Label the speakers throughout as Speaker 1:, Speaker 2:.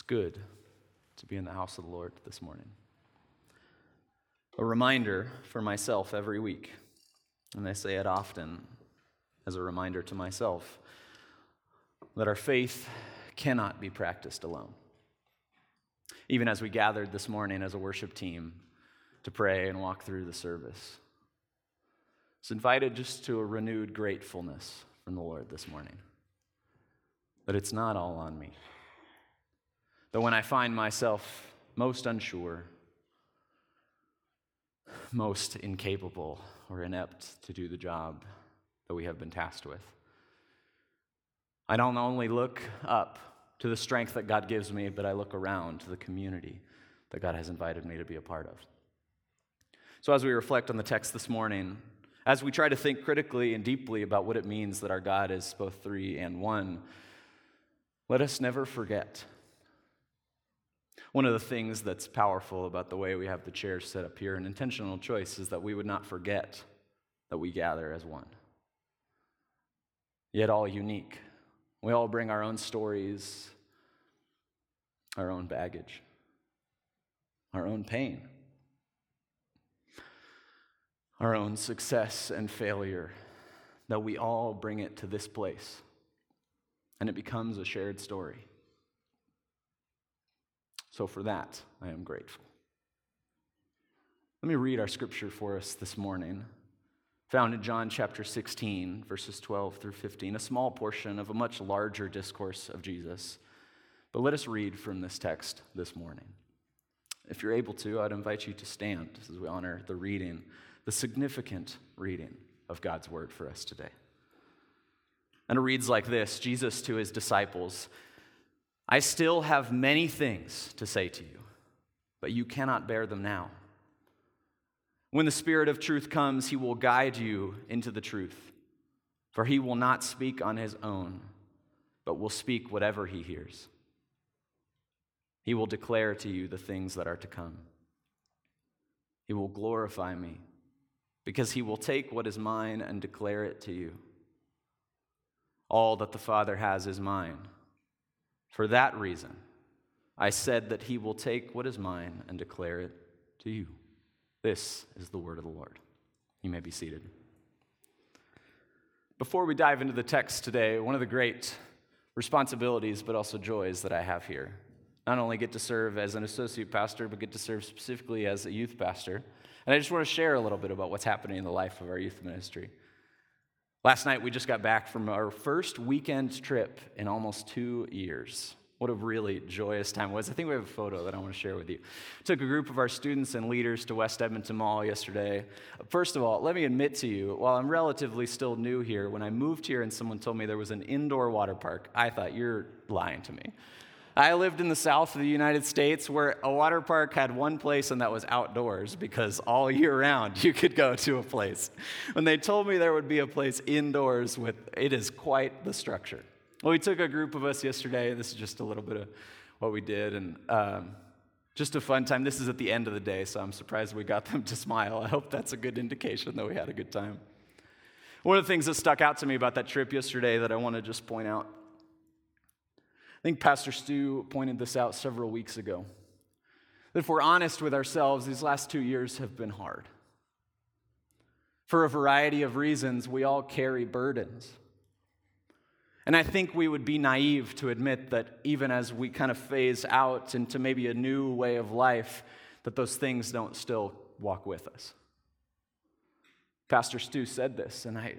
Speaker 1: It's good to be in the house of the Lord this morning. A reminder for myself every week, and I say it often as a reminder to myself, that our faith cannot be practiced alone. Even as we gathered this morning as a worship team to pray and walk through the service, it's invited just to a renewed gratefulness from the Lord this morning. That it's not all on me. That when I find myself most unsure, most incapable or inept to do the job that we have been tasked with, I don't only look up to the strength that God gives me, but I look around to the community that God has invited me to be a part of. So, as we reflect on the text this morning, as we try to think critically and deeply about what it means that our God is both three and one, let us never forget. One of the things that's powerful about the way we have the chairs set up here, an intentional choice, is that we would not forget that we gather as one. Yet all unique. We all bring our own stories, our own baggage, our own pain our own success and failure, that we all bring it to this place and it becomes a shared story. So, for that, I am grateful. Let me read our scripture for us this morning, found in John chapter 16, verses 12 through 15, a small portion of a much larger discourse of Jesus. But let us read from this text this morning. If you're able to, I'd invite you to stand as we honor the reading the significant reading of God's word for us today. And it reads like this Jesus to his disciples I still have many things to say to you, but you cannot bear them now. When the Spirit of truth comes, he will guide you into the truth, for he will not speak on his own, but will speak whatever he hears. He will declare to you the things that are to come. He will glorify me because he will take what is mine and declare it to you. All that the Father has is mine. For that reason, I said that he will take what is mine and declare it to you. This is the word of the Lord. You may be seated. Before we dive into the text today, one of the great responsibilities, but also joys that I have here, not only get to serve as an associate pastor, but get to serve specifically as a youth pastor. And I just want to share a little bit about what's happening in the life of our youth ministry. Last night, we just got back from our first weekend trip in almost two years. What a really joyous time was. I think we have a photo that I want to share with you. Took a group of our students and leaders to West Edmonton Mall yesterday. First of all, let me admit to you, while I'm relatively still new here, when I moved here and someone told me there was an indoor water park, I thought, you're lying to me. I lived in the south of the United States where a water park had one place and that was outdoors because all year round you could go to a place. When they told me there would be a place indoors with it is quite the structure. Well, we took a group of us yesterday. This is just a little bit of what we did and um, just a fun time. This is at the end of the day, so I'm surprised we got them to smile. I hope that's a good indication that we had a good time. One of the things that stuck out to me about that trip yesterday that I want to just point out I think Pastor Stu pointed this out several weeks ago. That if we're honest with ourselves, these last two years have been hard. For a variety of reasons, we all carry burdens. And I think we would be naive to admit that even as we kind of phase out into maybe a new way of life, that those things don't still walk with us. Pastor Stu said this, and I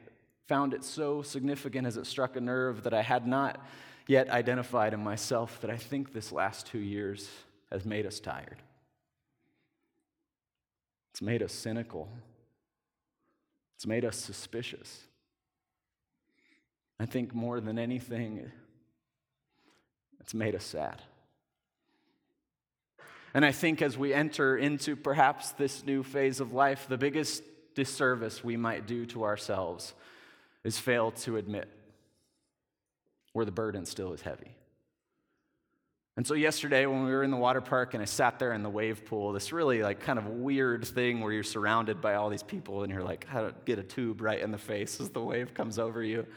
Speaker 1: found it so significant as it struck a nerve that I had not yet identified in myself that I think this last two years has made us tired. It's made us cynical. It's made us suspicious. I think more than anything, it's made us sad. And I think as we enter into perhaps this new phase of life, the biggest disservice we might do to ourselves is fail to admit where the burden still is heavy. And so yesterday when we were in the water park and I sat there in the wave pool, this really like kind of weird thing where you're surrounded by all these people and you're like, how to get a tube right in the face as the wave comes over you.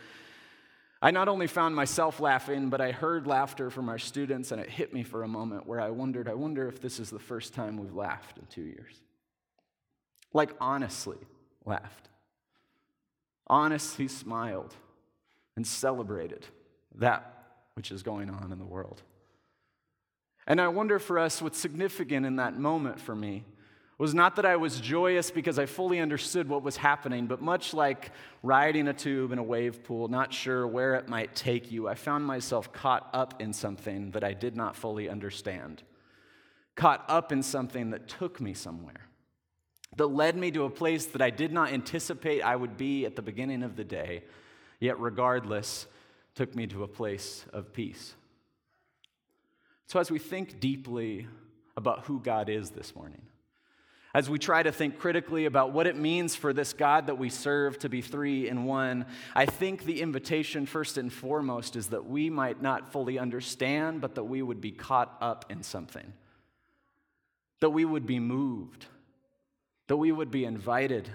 Speaker 1: I not only found myself laughing, but I heard laughter from our students, and it hit me for a moment where I wondered, I wonder if this is the first time we've laughed in two years. Like, honestly laughed. Honestly smiled and celebrated that which is going on in the world. And I wonder for us what's significant in that moment for me was not that I was joyous because I fully understood what was happening, but much like riding a tube in a wave pool, not sure where it might take you, I found myself caught up in something that I did not fully understand. Caught up in something that took me somewhere, that led me to a place that I did not anticipate I would be at the beginning of the day, yet, regardless, took me to a place of peace. So, as we think deeply about who God is this morning, as we try to think critically about what it means for this God that we serve to be three in one, I think the invitation, first and foremost, is that we might not fully understand, but that we would be caught up in something, that we would be moved, that we would be invited,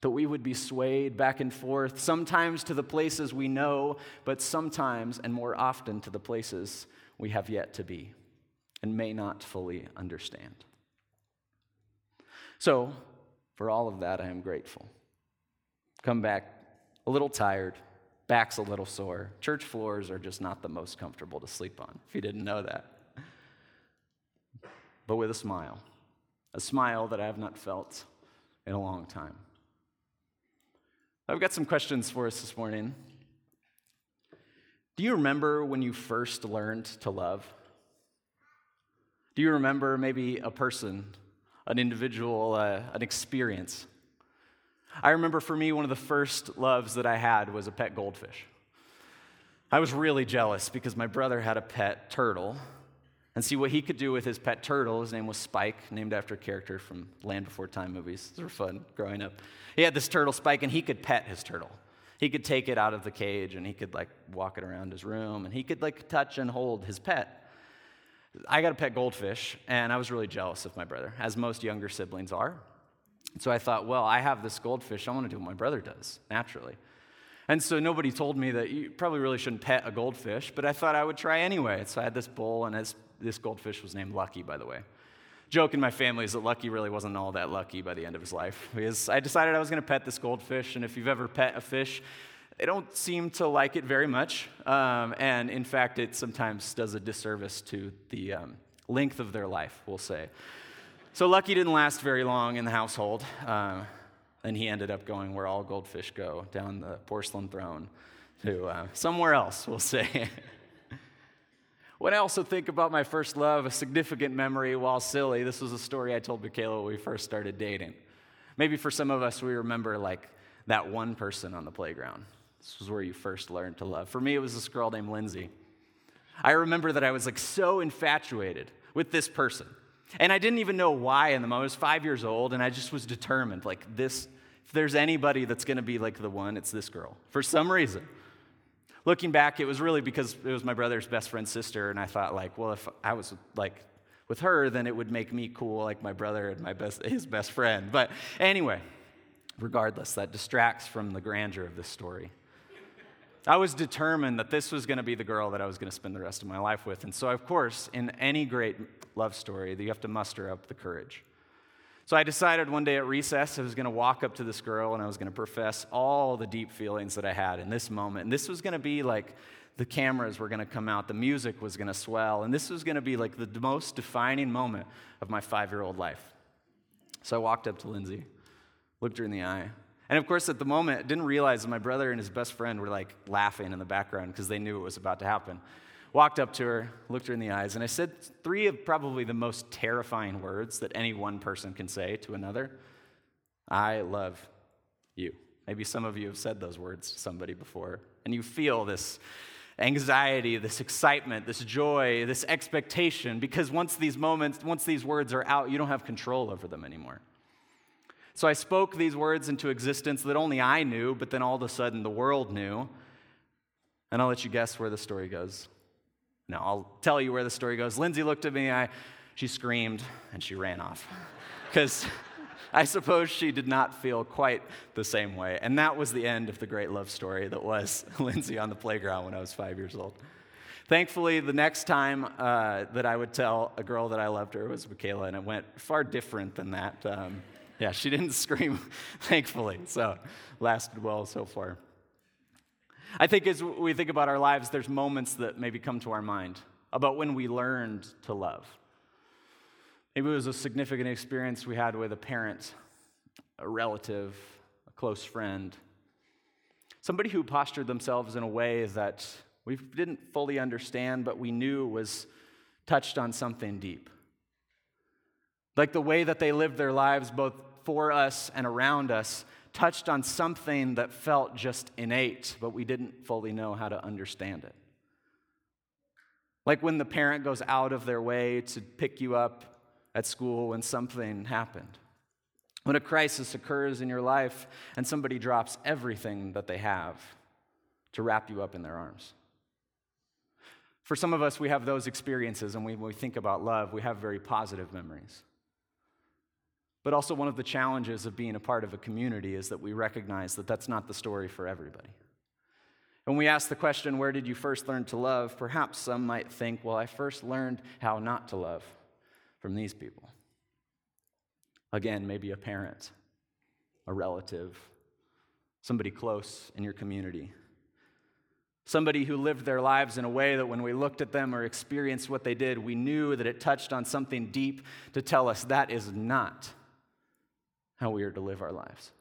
Speaker 1: that we would be swayed back and forth, sometimes to the places we know, but sometimes and more often to the places we have yet to be and may not fully understand. So, for all of that, I am grateful. Come back a little tired, back's a little sore. Church floors are just not the most comfortable to sleep on, if you didn't know that. But with a smile, a smile that I have not felt in a long time. I've got some questions for us this morning. Do you remember when you first learned to love? Do you remember maybe a person an individual, uh, an experience. I remember for me, one of the first loves that I had was a pet goldfish. I was really jealous because my brother had a pet turtle. And see what he could do with his pet turtle. His name was Spike, named after a character from Land Before Time movies. Those were fun growing up. He had this turtle, Spike, and he could pet his turtle. He could take it out of the cage and he could like walk it around his room and he could like touch and hold his pet. I got a pet goldfish, and I was really jealous of my brother, as most younger siblings are. So I thought, well, I have this goldfish. I want to do what my brother does, naturally. And so nobody told me that you probably really shouldn't pet a goldfish, but I thought I would try anyway. So I had this bowl, and this goldfish was named Lucky, by the way. Joke in my family is that Lucky really wasn't all that lucky by the end of his life. Because I decided I was going to pet this goldfish, and if you've ever pet a fish, they don't seem to like it very much. Um, and in fact, it sometimes does a disservice to the um, length of their life, we'll say. So Lucky didn't last very long in the household. Uh, and he ended up going where all goldfish go, down the porcelain throne to uh, somewhere else, we'll say. when I also think about my first love, a significant memory, while silly, this was a story I told Michaela when we first started dating. Maybe for some of us, we remember like that one person on the playground this was where you first learned to love. For me, it was this girl named Lindsay. I remember that I was like so infatuated with this person. And I didn't even know why in the moment. I was five years old, and I just was determined like, this, if there's anybody that's gonna be like the one, it's this girl, for some reason. Looking back, it was really because it was my brother's best friend's sister, and I thought, like, well, if I was like with her, then it would make me cool like my brother and my best, his best friend. But anyway, regardless, that distracts from the grandeur of this story. I was determined that this was going to be the girl that I was going to spend the rest of my life with. And so, of course, in any great love story, that you have to muster up the courage. So I decided one day at recess I was going to walk up to this girl and I was going to profess all the deep feelings that I had in this moment. And this was going to be like the cameras were going to come out, the music was going to swell, and this was going to be like the most defining moment of my five year old life. So I walked up to Lindsay, looked her in the eye, and of course, at the moment, I didn't realize that my brother and his best friend were like laughing in the background because they knew it was about to happen. Walked up to her, looked her in the eyes, and I said three of probably the most terrifying words that any one person can say to another I love you. Maybe some of you have said those words to somebody before, and you feel this anxiety, this excitement, this joy, this expectation, because once these moments, once these words are out, you don't have control over them anymore. So I spoke these words into existence that only I knew, but then all of a sudden the world knew. And I'll let you guess where the story goes. Now, I'll tell you where the story goes. Lindsay looked at me, I, she screamed, and she ran off. Because I suppose she did not feel quite the same way. And that was the end of the great love story that was Lindsay on the playground when I was five years old. Thankfully, the next time uh, that I would tell a girl that I loved her was Michaela, and it went far different than that. Um, yeah, she didn't scream, thankfully, so lasted well so far. I think as we think about our lives, there's moments that maybe come to our mind about when we learned to love. Maybe it was a significant experience we had with a parent, a relative, a close friend, somebody who postured themselves in a way that we didn't fully understand, but we knew was touched on something deep. Like the way that they lived their lives, both for us and around us, touched on something that felt just innate, but we didn't fully know how to understand it. Like when the parent goes out of their way to pick you up at school when something happened. When a crisis occurs in your life and somebody drops everything that they have to wrap you up in their arms. For some of us, we have those experiences, and when we think about love, we have very positive memories. But also, one of the challenges of being a part of a community is that we recognize that that's not the story for everybody. When we ask the question, Where did you first learn to love? perhaps some might think, Well, I first learned how not to love from these people. Again, maybe a parent, a relative, somebody close in your community. Somebody who lived their lives in a way that when we looked at them or experienced what they did, we knew that it touched on something deep to tell us that is not how we are to live our lives.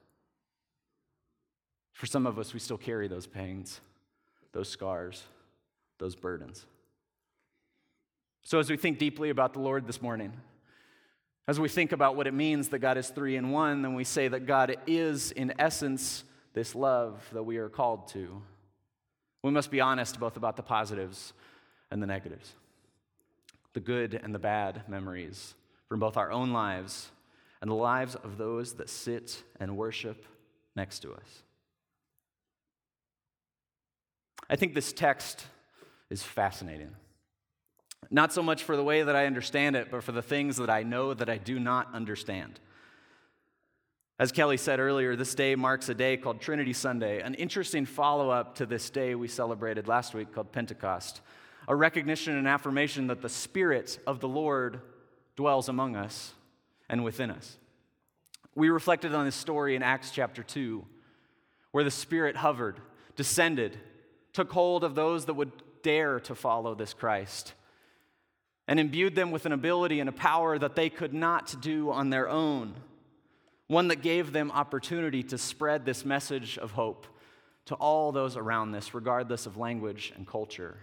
Speaker 1: For some of us, we still carry those pains, those scars, those burdens. So, as we think deeply about the Lord this morning, as we think about what it means that God is three in one, then we say that God is, in essence, this love that we are called to. We must be honest both about the positives and the negatives, the good and the bad memories from both our own lives and the lives of those that sit and worship next to us. I think this text is fascinating. Not so much for the way that I understand it, but for the things that I know that I do not understand. As Kelly said earlier, this day marks a day called Trinity Sunday, an interesting follow up to this day we celebrated last week called Pentecost, a recognition and affirmation that the Spirit of the Lord dwells among us and within us. We reflected on this story in Acts chapter 2, where the Spirit hovered, descended, took hold of those that would dare to follow this Christ, and imbued them with an ability and a power that they could not do on their own one that gave them opportunity to spread this message of hope to all those around this, regardless of language and culture.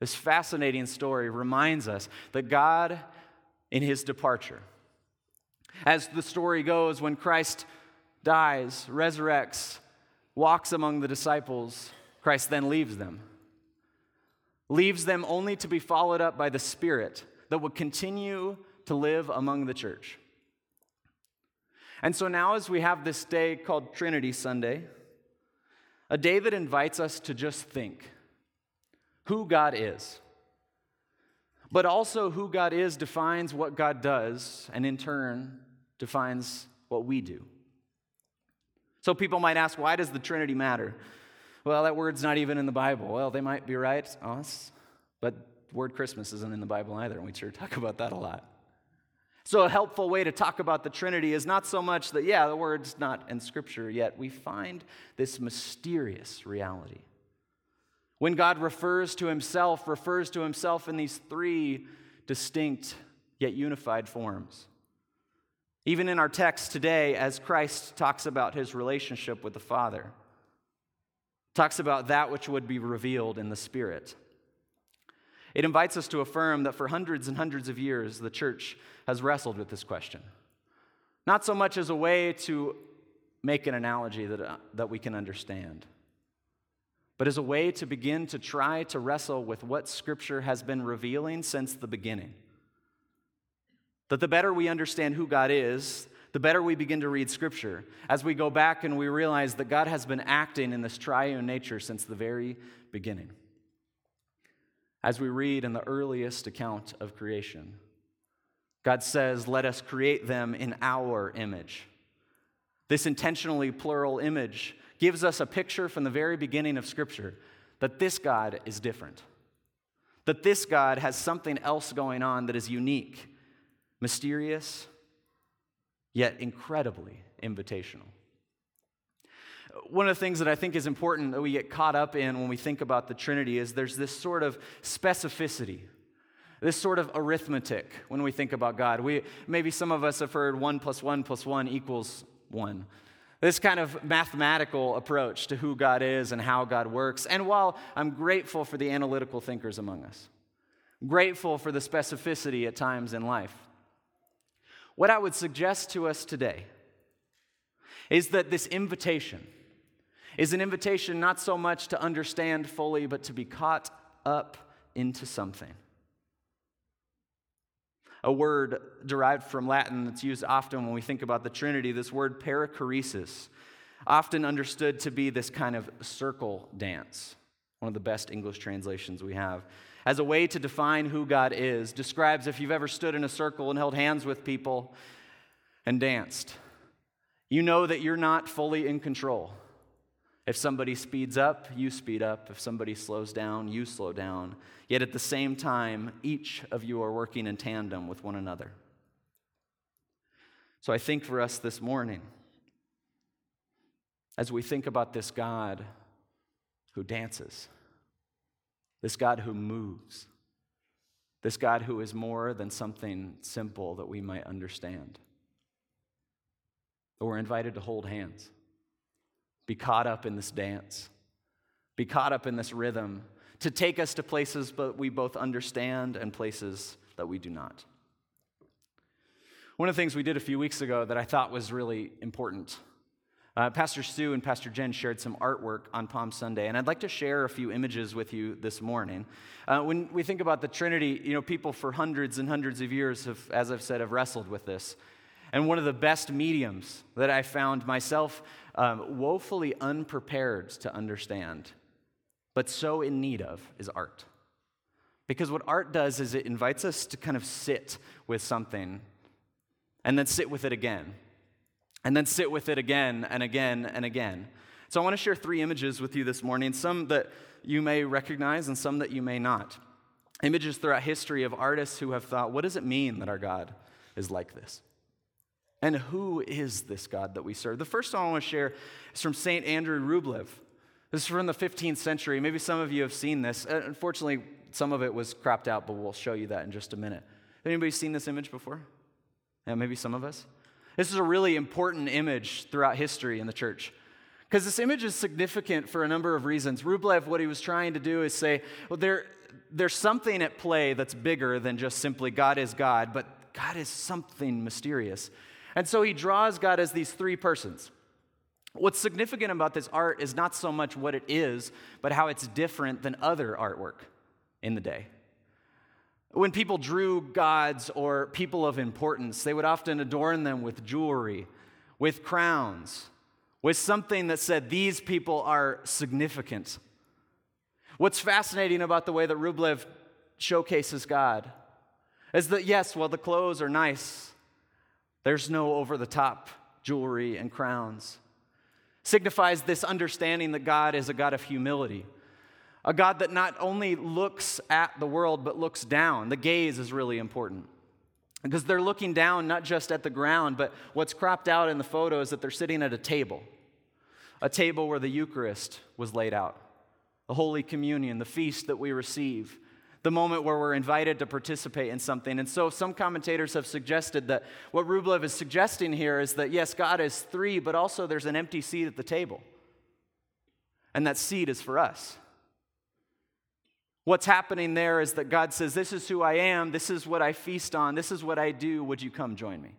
Speaker 1: This fascinating story reminds us that God, in his departure, as the story goes, when Christ dies, resurrects, walks among the disciples, Christ then leaves them. Leaves them only to be followed up by the Spirit that will continue to live among the church. And so now, as we have this day called Trinity Sunday, a day that invites us to just think who God is. But also, who God is defines what God does, and in turn, defines what we do. So people might ask, why does the Trinity matter? Well, that word's not even in the Bible. Well, they might be right, us, but word Christmas isn't in the Bible either, and we sure talk about that a lot. So, a helpful way to talk about the Trinity is not so much that, yeah, the word's not in Scripture yet. We find this mysterious reality. When God refers to himself, refers to himself in these three distinct yet unified forms. Even in our text today, as Christ talks about his relationship with the Father, talks about that which would be revealed in the Spirit. It invites us to affirm that for hundreds and hundreds of years, the church has wrestled with this question. Not so much as a way to make an analogy that, uh, that we can understand, but as a way to begin to try to wrestle with what Scripture has been revealing since the beginning. That the better we understand who God is, the better we begin to read Scripture as we go back and we realize that God has been acting in this triune nature since the very beginning as we read in the earliest account of creation God says, Let us create them in our image. This intentionally plural image gives us a picture from the very beginning of Scripture that this God is different, that this God has something else going on that is unique, mysterious, yet incredibly invitational. One of the things that I think is important that we get caught up in when we think about the Trinity is there's this sort of specificity, this sort of arithmetic when we think about God. We, maybe some of us have heard 1 plus 1 plus 1 equals 1. This kind of mathematical approach to who God is and how God works. And while I'm grateful for the analytical thinkers among us, grateful for the specificity at times in life, what I would suggest to us today is that this invitation is an invitation not so much to understand fully, but to be caught up into something. A word derived from Latin that's used often when we think about the Trinity, this word perichoresis, often understood to be this kind of circle dance, one of the best English translations we have as a way to define who God is, describes if you've ever stood in a circle and held hands with people and danced. You know that you're not fully in control. If somebody speeds up, you speed up. If somebody slows down, you slow down. Yet at the same time, each of you are working in tandem with one another. So I think for us this morning, as we think about this God who dances, this God who moves, this God who is more than something simple that we might understand. But we're invited to hold hands, be caught up in this dance, be caught up in this rhythm, to take us to places that we both understand and places that we do not. One of the things we did a few weeks ago that I thought was really important uh, Pastor Sue and Pastor Jen shared some artwork on Palm Sunday, and I'd like to share a few images with you this morning. Uh, when we think about the Trinity, you know, people for hundreds and hundreds of years have, as I've said, have wrestled with this. And one of the best mediums that I found myself um, woefully unprepared to understand, but so in need of, is art. Because what art does is it invites us to kind of sit with something and then sit with it again and then sit with it again and again and again. So I want to share three images with you this morning, some that you may recognize and some that you may not. Images throughout history of artists who have thought, what does it mean that our God is like this? And who is this God that we serve? The first one I want to share is from St. Andrew Rublev. This is from the 15th century. Maybe some of you have seen this. Uh, unfortunately, some of it was cropped out, but we'll show you that in just a minute. Anybody seen this image before? Yeah, maybe some of us. This is a really important image throughout history in the church. Because this image is significant for a number of reasons. Rublev, what he was trying to do is say, well, there, there's something at play that's bigger than just simply God is God, but God is something mysterious. And so he draws God as these three persons. What's significant about this art is not so much what it is, but how it's different than other artwork in the day. When people drew gods or people of importance, they would often adorn them with jewelry, with crowns, with something that said, These people are significant. What's fascinating about the way that Rublev showcases God is that, yes, while the clothes are nice, there's no over the top jewelry and crowns. Signifies this understanding that God is a God of humility a God that not only looks at the world, but looks down. The gaze is really important. Because they're looking down not just at the ground, but what's cropped out in the photo is that they're sitting at a table, a table where the Eucharist was laid out, the Holy Communion, the feast that we receive, the moment where we're invited to participate in something. And so some commentators have suggested that what Rublev is suggesting here is that yes, God is three, but also there's an empty seat at the table. And that seat is for us. What's happening there is that God says, This is who I am, this is what I feast on, this is what I do. Would you come join me?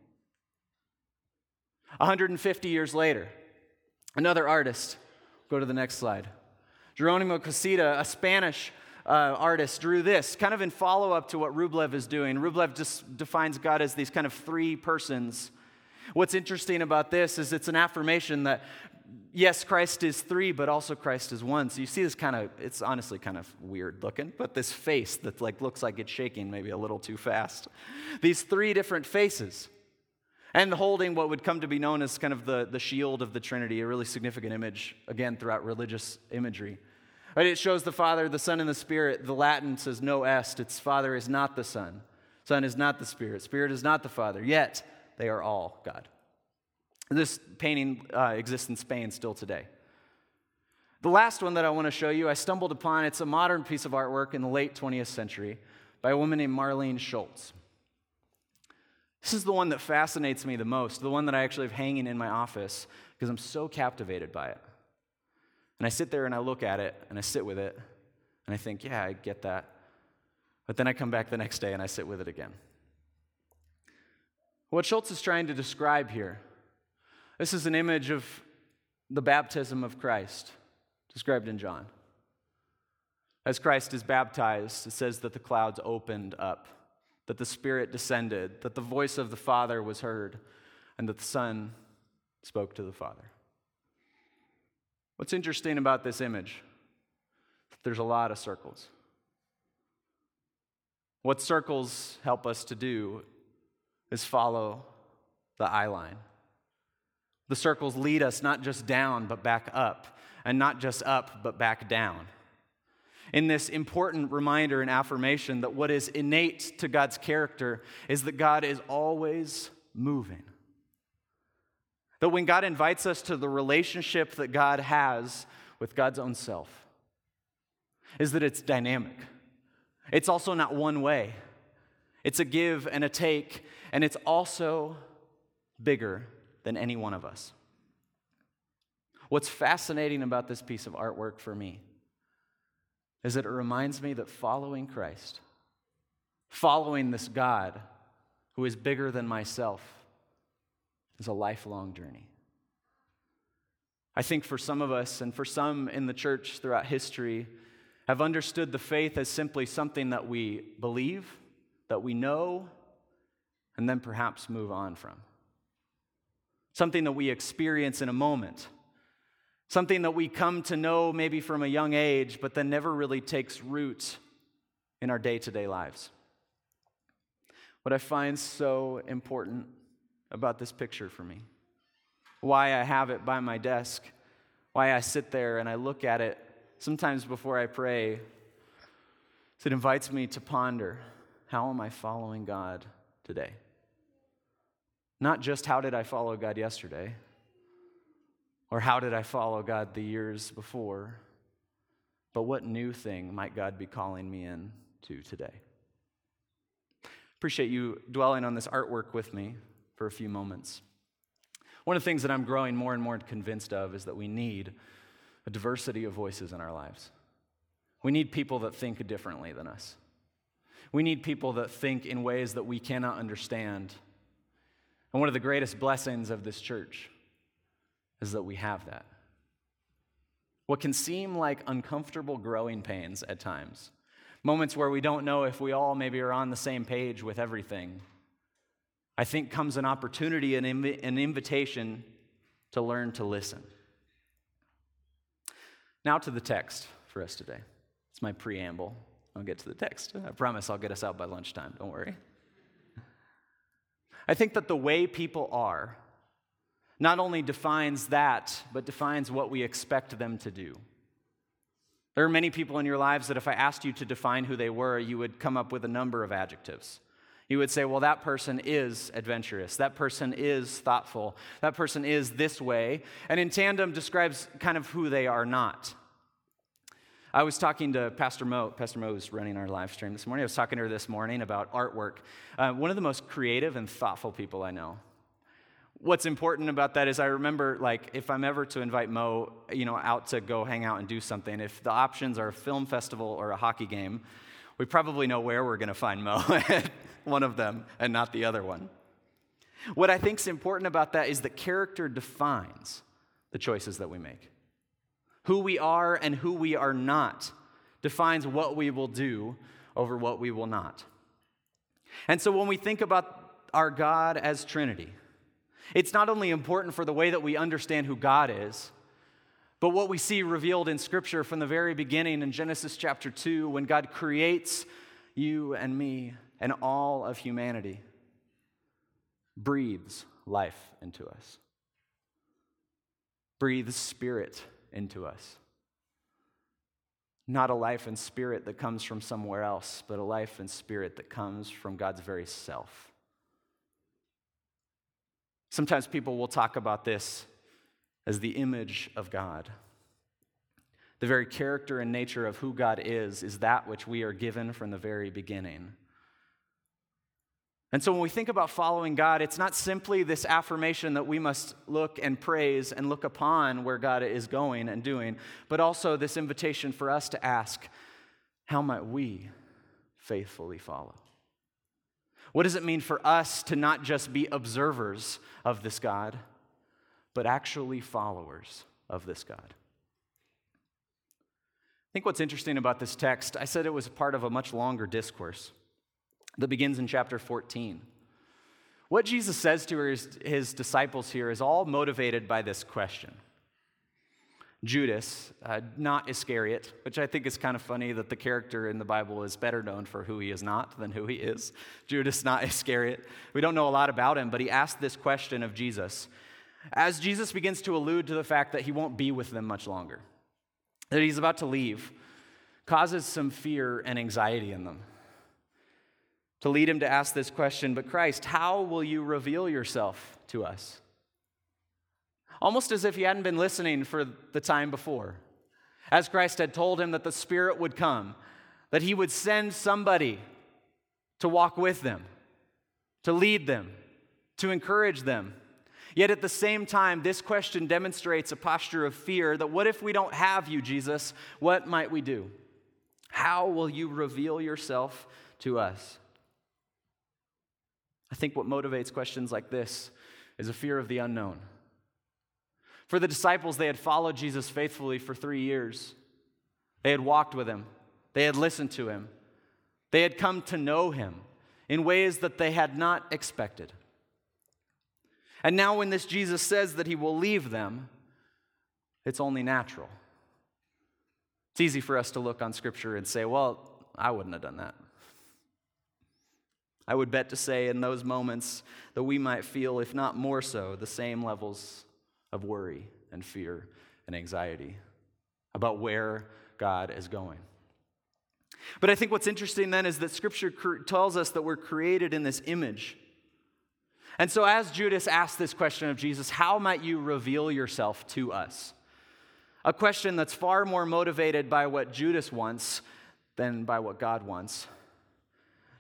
Speaker 1: 150 years later, another artist, go to the next slide. Jeronimo Cosida, a Spanish uh, artist, drew this kind of in follow up to what Rublev is doing. Rublev just defines God as these kind of three persons. What's interesting about this is it's an affirmation that yes, Christ is three, but also Christ is one. So you see this kind of, it's honestly kind of weird looking, but this face that like looks like it's shaking maybe a little too fast. These three different faces. And holding what would come to be known as kind of the, the shield of the Trinity, a really significant image, again, throughout religious imagery. It shows the Father, the Son, and the Spirit. The Latin says no est. Its Father is not the Son. Son is not the Spirit. Spirit is not the Father. Yet they are all God. This painting uh, exists in Spain still today. The last one that I want to show you, I stumbled upon. It's a modern piece of artwork in the late 20th century by a woman named Marlene Schultz. This is the one that fascinates me the most, the one that I actually have hanging in my office because I'm so captivated by it. And I sit there and I look at it and I sit with it and I think, yeah, I get that. But then I come back the next day and I sit with it again. What Schultz is trying to describe here this is an image of the baptism of Christ, described in John. As Christ is baptized, it says that the clouds opened up, that the Spirit descended, that the voice of the Father was heard, and that the Son spoke to the Father. What's interesting about this image? There's a lot of circles. What circles help us to do is follow the eye line. The circles lead us not just down, but back up, and not just up, but back down. In this important reminder and affirmation that what is innate to God's character is that God is always moving. That when God invites us to the relationship that God has with God's own self, is that it's dynamic. It's also not one way, it's a give and a take, and it's also bigger than any one of us. What's fascinating about this piece of artwork for me is that it reminds me that following Christ, following this God who is bigger than myself, is a lifelong journey. I think for some of us, and for some in the church throughout history, have understood the faith as simply something that we believe, that we know, and then perhaps move on from something that we experience in a moment, something that we come to know maybe from a young age, but then never really takes root in our day to day lives. What I find so important about this picture for me, why I have it by my desk, why I sit there and I look at it sometimes before I pray, is it invites me to ponder how am I following God today? Not just how did I follow God yesterday, or how did I follow God the years before, but what new thing might God be calling me in to today? Appreciate you dwelling on this artwork with me for a few moments. One of the things that I'm growing more and more convinced of is that we need a diversity of voices in our lives. We need people that think differently than us. We need people that think in ways that we cannot understand and one of the greatest blessings of this church is that we have that. What can seem like uncomfortable growing pains at times, moments where we don't know if we all maybe are on the same page with everything, I think comes an opportunity, an, inv- an invitation to learn to listen. Now to the text for us today. It's my preamble. I'll get to the text. I promise I'll get us out by lunchtime. Don't worry. I think that the way people are not only defines that, but defines what we expect them to do. There are many people in your lives that if I asked you to define who they were, you would come up with a number of adjectives. You would say, well, that person is adventurous. That person is thoughtful. That person is this way. And in tandem describes kind of who they are not. I was talking to Pastor Mo. Pastor Mo was running our live stream this morning. I was talking to her this morning about artwork. Uh, one of the most creative and thoughtful people I know. What's important about that is I remember, like, if I'm ever to invite Mo, you know, out to go hang out and do something, if the options are a film festival or a hockey game, we probably know where we're going to find Mo one of them and not the other one. What I think is important about that is that character defines the choices that we make. Who we are and who we are not defines what we will do over what we will not. And so when we think about our God as Trinity, it's not only important for the way that we understand who God is, but what we see revealed in Scripture from the very beginning in Genesis chapter 2, when God creates you and me and all of humanity, breathes life into us, breathes spirit into us. Not a life and spirit that comes from somewhere else, but a life and spirit that comes from God's very self. Sometimes people will talk about this as the image of God. The very character and nature of who God is is that which we are given from the very beginning. And so when we think about following God, it's not simply this affirmation that we must look and praise and look upon where God is going and doing, but also this invitation for us to ask, how might we faithfully follow? What does it mean for us to not just be observers of this God? but actually followers of this God. I think what's interesting about this text, I said it was part of a much longer discourse that begins in chapter 14. What Jesus says to his, his disciples here is all motivated by this question. Judas, uh, not Iscariot, which I think is kind of funny that the character in the Bible is better known for who he is not than who he is. Judas, not Iscariot. We don't know a lot about him, but he asked this question of Jesus as Jesus begins to allude to the fact that he won't be with them much longer, that he's about to leave, causes some fear and anxiety in them. To lead him to ask this question, but Christ, how will you reveal yourself to us? Almost as if he hadn't been listening for the time before. As Christ had told him that the Spirit would come, that he would send somebody to walk with them, to lead them, to encourage them Yet at the same time, this question demonstrates a posture of fear that what if we don't have you, Jesus? What might we do? How will you reveal yourself to us? I think what motivates questions like this is a fear of the unknown. For the disciples, they had followed Jesus faithfully for three years. They had walked with him, they had listened to him, they had come to know him in ways that they had not expected. And now, when this Jesus says that he will leave them, it's only natural. It's easy for us to look on Scripture and say, well, I wouldn't have done that. I would bet to say in those moments that we might feel, if not more so, the same levels of worry and fear and anxiety about where God is going. But I think what's interesting then is that Scripture tells us that we're created in this image and so, as Judas asked this question of Jesus, how might you reveal yourself to us? A question that's far more motivated by what Judas wants than by what God wants.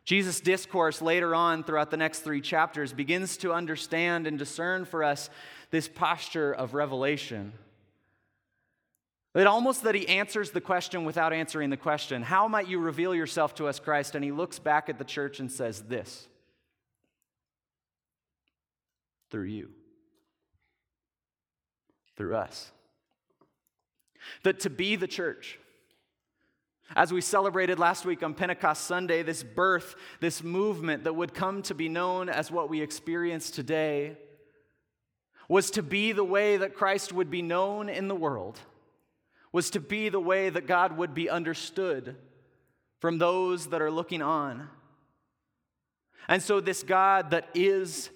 Speaker 1: Jesus' discourse later on throughout the next three chapters begins to understand and discern for us this posture of revelation. That almost that he answers the question without answering the question How might you reveal yourself to us, Christ? And he looks back at the church and says, This through you, through us. That to be the church, as we celebrated last week on Pentecost Sunday, this birth, this movement that would come to be known as what we experience today, was to be the way that Christ would be known in the world, was to be the way that God would be understood from those that are looking on. And so, this God that is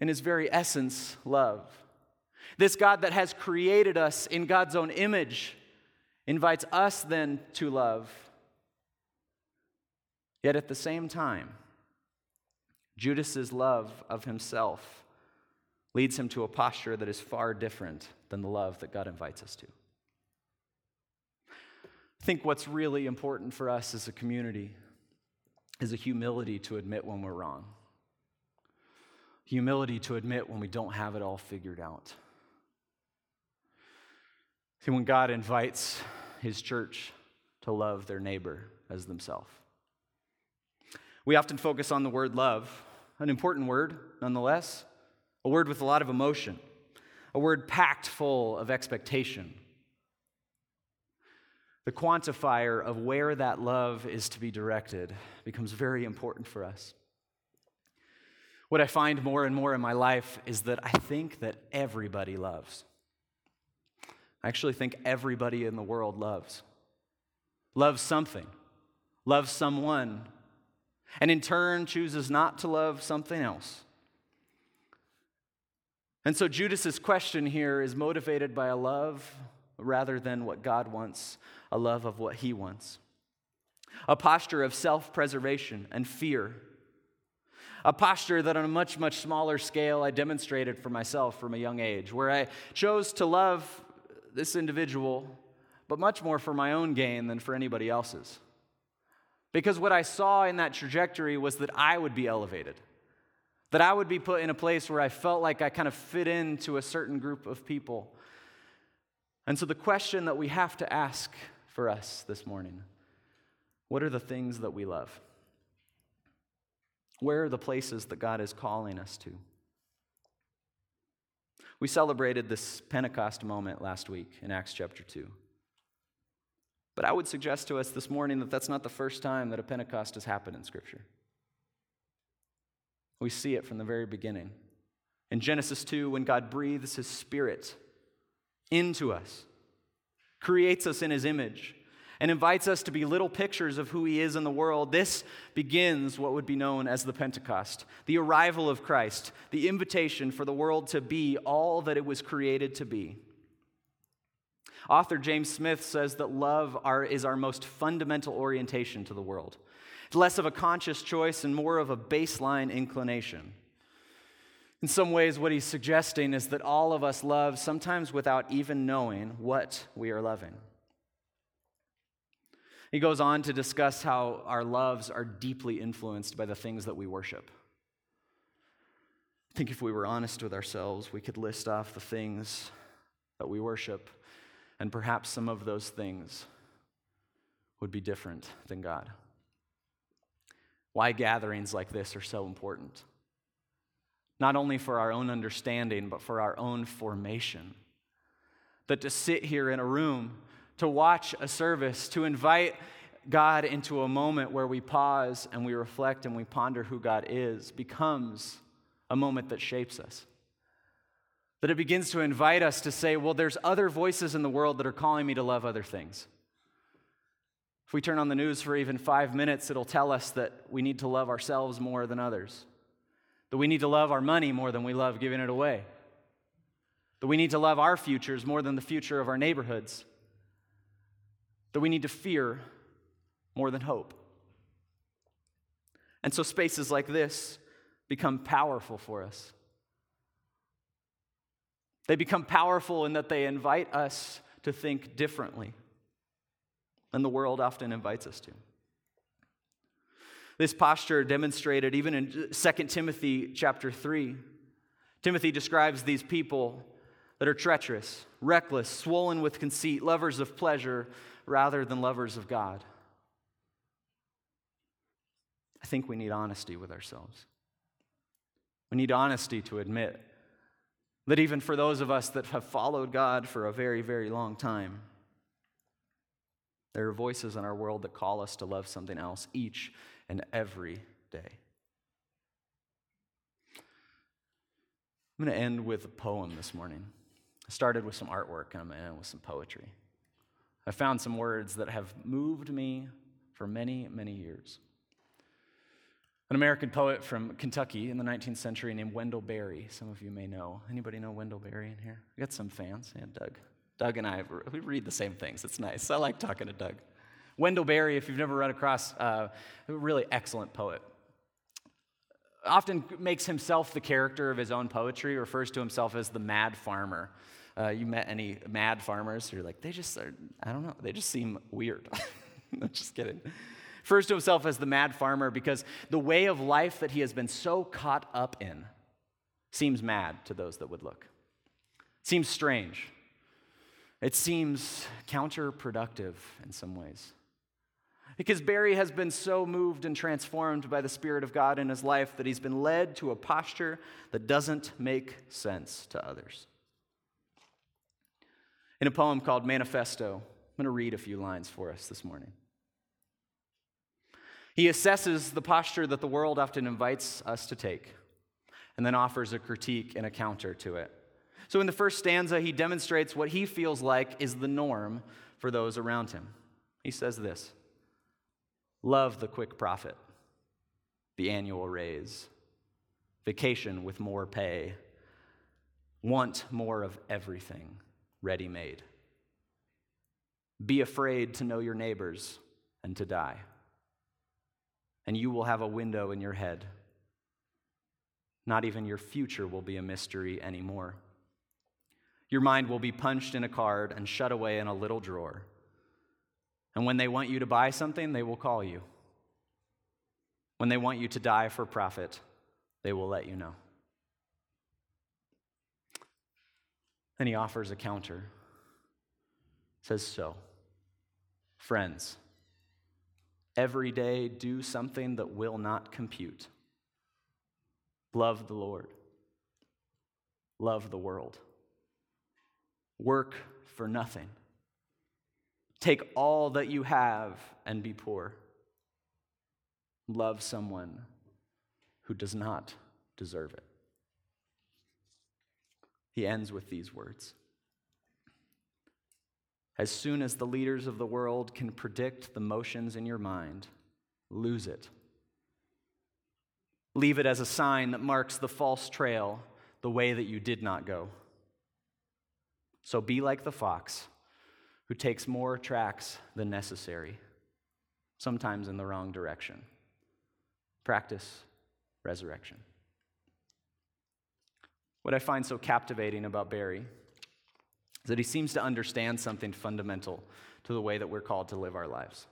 Speaker 1: in his very essence, love. This God that has created us in God's own image invites us then to love. Yet at the same time, Judas's love of himself leads him to a posture that is far different than the love that God invites us to. I think what's really important for us as a community is a humility to admit when we're wrong humility to admit when we don't have it all figured out. See, when God invites his church to love their neighbor as themselves, we often focus on the word love, an important word nonetheless, a word with a lot of emotion, a word packed full of expectation. The quantifier of where that love is to be directed becomes very important for us. What I find more and more in my life is that I think that everybody loves. I actually think everybody in the world loves. Loves something, loves someone, and in turn chooses not to love something else. And so Judas's question here is motivated by a love rather than what God wants, a love of what he wants. A posture of self preservation and fear. A posture that on a much, much smaller scale I demonstrated for myself from a young age, where I chose to love this individual, but much more for my own gain than for anybody else's. Because what I saw in that trajectory was that I would be elevated, that I would be put in a place where I felt like I kind of fit into a certain group of people. And so the question that we have to ask for us this morning what are the things that we love? Where are the places that God is calling us to? We celebrated this Pentecost moment last week in Acts chapter 2. But I would suggest to us this morning that that's not the first time that a Pentecost has happened in Scripture. We see it from the very beginning. In Genesis 2, when God breathes his spirit into us, creates us in his image, and invites us to be little pictures of who he is in the world, this begins what would be known as the Pentecost, the arrival of Christ, the invitation for the world to be all that it was created to be. Author James Smith says that love are, is our most fundamental orientation to the world. It's less of a conscious choice and more of a baseline inclination. In some ways, what he's suggesting is that all of us love sometimes without even knowing what we are loving. He goes on to discuss how our loves are deeply influenced by the things that we worship. I think if we were honest with ourselves, we could list off the things that we worship, and perhaps some of those things would be different than God. Why gatherings like this are so important not only for our own understanding, but for our own formation. That to sit here in a room, to watch a service, to invite God into a moment where we pause and we reflect and we ponder who God is becomes a moment that shapes us. That it begins to invite us to say, well, there's other voices in the world that are calling me to love other things. If we turn on the news for even five minutes, it'll tell us that we need to love ourselves more than others that we need to love our money more than we love giving it away, that we need to love our futures more than the future of our neighborhoods, that we need to fear more than hope. And so spaces like this become powerful for us. They become powerful in that they invite us to think differently than the world often invites us to. This posture demonstrated even in 2 Timothy chapter 3. Timothy describes these people that are treacherous, reckless, swollen with conceit, lovers of pleasure rather than lovers of God. I think we need honesty with ourselves. We need honesty to admit that even for those of us that have followed God for a very, very long time, there are voices in our world that call us to love something else each and every day. I'm going to end with a poem this morning. I started with some artwork, and I'm end with some poetry. I found some words that have moved me for many, many years. An American poet from Kentucky in the 19th century named Wendell Berry. Some of you may know. Anybody know Wendell Berry in here? We got some fans. Yeah, Doug. Doug and I, we read the same things. It's nice. I like talking to Doug. Wendell Berry, if you've never run across, uh, a really excellent poet. Often makes himself the character of his own poetry, refers to himself as the mad farmer. Uh, you met any mad farmers? who are like, they just are, I don't know, they just seem weird. I'm just kidding. Refers to himself as the mad farmer because the way of life that he has been so caught up in seems mad to those that would look. Seems strange. It seems counterproductive in some ways. Because Berry has been so moved and transformed by the Spirit of God in his life that he's been led to a posture that doesn't make sense to others. In a poem called Manifesto, I'm going to read a few lines for us this morning. He assesses the posture that the world often invites us to take and then offers a critique and a counter to it. So, in the first stanza, he demonstrates what he feels like is the norm for those around him. He says this Love the quick profit, the annual raise, vacation with more pay, want more of everything ready made. Be afraid to know your neighbors and to die. And you will have a window in your head. Not even your future will be a mystery anymore. Your mind will be punched in a card and shut away in a little drawer. And when they want you to buy something, they will call you. When they want you to die for profit, they will let you know. Then he offers a counter. Says so. Friends, every day do something that will not compute. Love the Lord. Love the world. Work for nothing. Take all that you have and be poor. Love someone who does not deserve it. He ends with these words As soon as the leaders of the world can predict the motions in your mind, lose it. Leave it as a sign that marks the false trail, the way that you did not go. So be like the fox who takes more tracks than necessary, sometimes in the wrong direction. Practice resurrection. What I find so captivating about Berry is that he seems to understand something fundamental to the way that we're called to live our lives.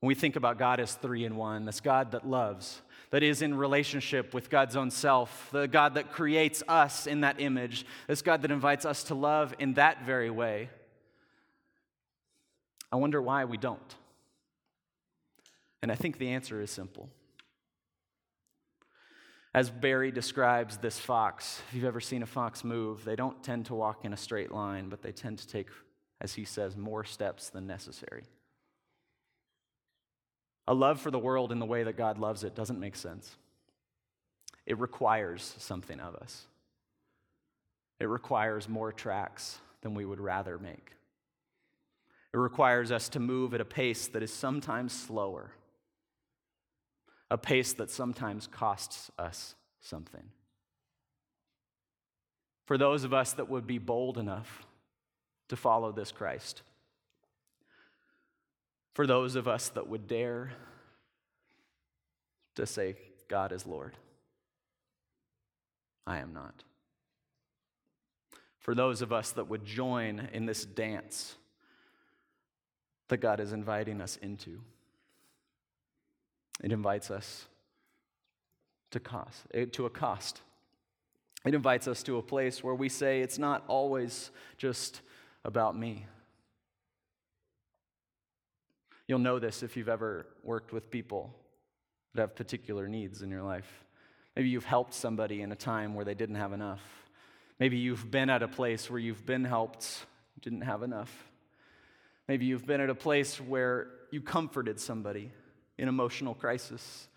Speaker 1: When we think about God as three in one, this God that loves, that is in relationship with God's own self, the God that creates us in that image, this God that invites us to love in that very way, I wonder why we don't. And I think the answer is simple. As Berry describes this fox, if you've ever seen a fox move, they don't tend to walk in a straight line, but they tend to take, as he says, more steps than necessary. A love for the world in the way that God loves it doesn't make sense. It requires something of us, it requires more tracks than we would rather make. It requires us to move at a pace that is sometimes slower, a pace that sometimes costs us something. For those of us that would be bold enough to follow this Christ, for those of us that would dare to say, God is Lord. I am not. For those of us that would join in this dance that God is inviting us into, it invites us to, cost, eh, to a cost. It invites us to a place where we say, it's not always just about me. You'll know this if you've ever worked with people that have particular needs in your life. Maybe you've helped somebody in a time where they didn't have enough. Maybe you've been at a place where you've been helped, didn't have enough. Maybe you've been at a place where you comforted somebody in emotional crisis.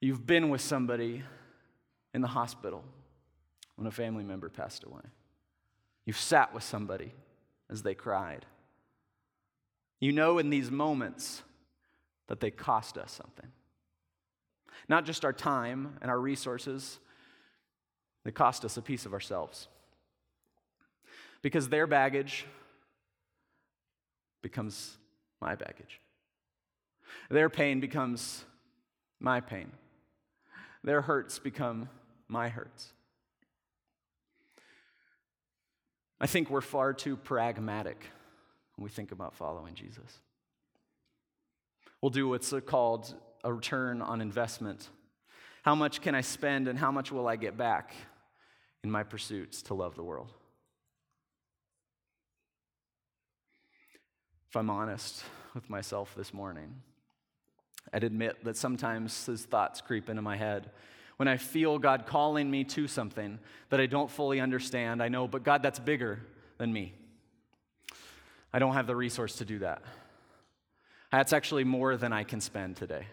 Speaker 1: You've been with somebody in the hospital when a family member passed away. You've sat with somebody as they cried. You know in these moments that they cost us something. Not just our time and our resources, they cost us a piece of ourselves. Because their baggage becomes my baggage. Their pain becomes my pain. Their hurts become my hurts. I think we're far too pragmatic when we think about following Jesus. We'll do what's called a return on investment. How much can I spend and how much will I get back in my pursuits to love the world? If I'm honest with myself this morning, I'd admit that sometimes his thoughts creep into my head. When I feel God calling me to something that I don't fully understand, I know, but God, that's bigger than me. I don't have the resource to do that. That's actually more than I can spend today.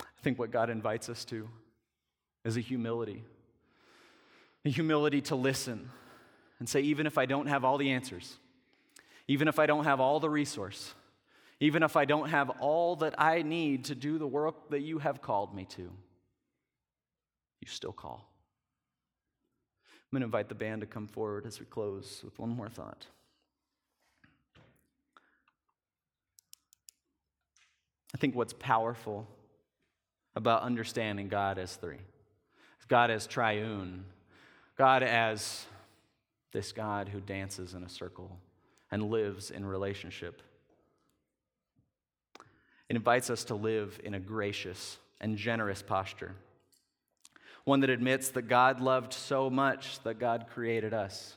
Speaker 1: I think what God invites us to is a humility. A humility to listen and say, even if I don't have all the answers, even if I don't have all the resource, even if I don't have all that I need to do the work that you have called me to, you still call. I'm going to invite the band to come forward as we close with one more thought. I think what's powerful about understanding God as three, God as triune, God as this God who dances in a circle and lives in relationship. It invites us to live in a gracious and generous posture, one that admits that God loved so much that God created us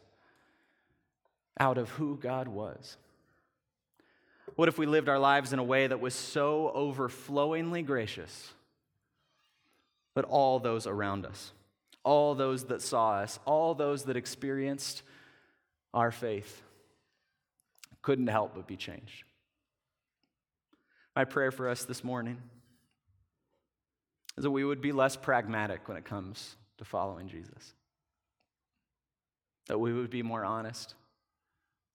Speaker 1: out of who God was. What if we lived our lives in a way that was so overflowingly gracious that all those around us, all those that saw us, all those that experienced our faith couldn't help but be changed? My prayer for us this morning is that we would be less pragmatic when it comes to following Jesus. That we would be more honest,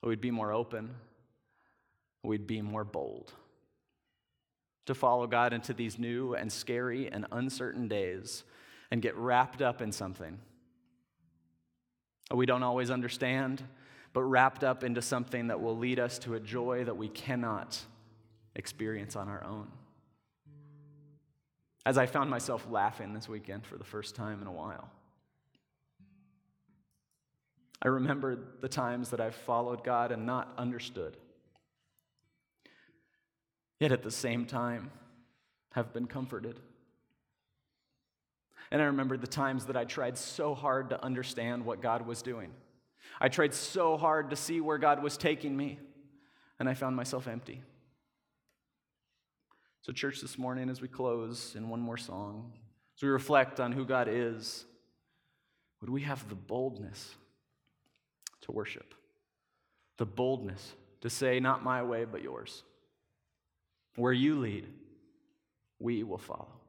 Speaker 1: that we'd be more open, we'd be more bold. To follow God into these new and scary and uncertain days and get wrapped up in something we don't always understand, but wrapped up into something that will lead us to a joy that we cannot experience on our own. As I found myself laughing this weekend for the first time in a while, I remembered the times that I've followed God and not understood, yet at the same time have been comforted. And I remembered the times that I tried so hard to understand what God was doing. I tried so hard to see where God was taking me, and I found myself empty. So, church, this morning, as we close in one more song, as we reflect on who God is, would we have the boldness to worship? The boldness to say, Not my way, but yours. Where you lead, we will follow.